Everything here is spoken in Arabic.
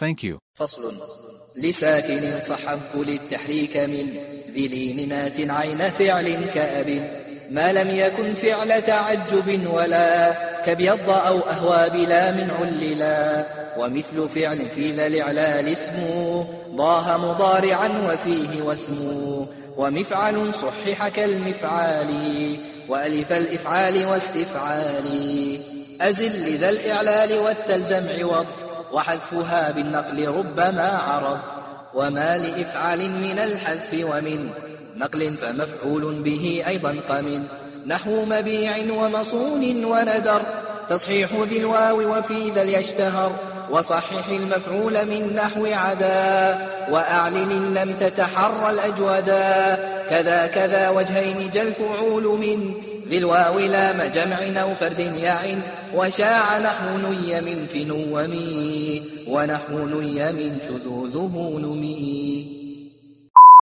Thank you. فصل. لساكن صحبت للتحريك من ذي نات عين فعل كأب. ما لم يكن فعل تعجب ولا كبيض أو أهوى بلا من عللا ومثل فعل في ذا الإعلال اسمه ضاه مضارعا وفيه واسمه ومفعل صحح كالمفعال. وألف الإفعال واستفعال. أزل لذا الإعلال والتلزم عوض وحذفها بالنقل ربما عرض وما لإفعال من الحذف ومن نقل فمفعول به أيضا قمن. نحو مبيع ومصون وندر تصحيح ذي الواو وفي ذا يشتهر وصحح المفعول من نحو عدا وأعلن لم تتحر الأجودا. كذا كذا وجهين جل فعول من ذي الواو لام جمع أو فرد يعن. وشاع نحو ني من في نومي ونحو ني من شذوذه نمي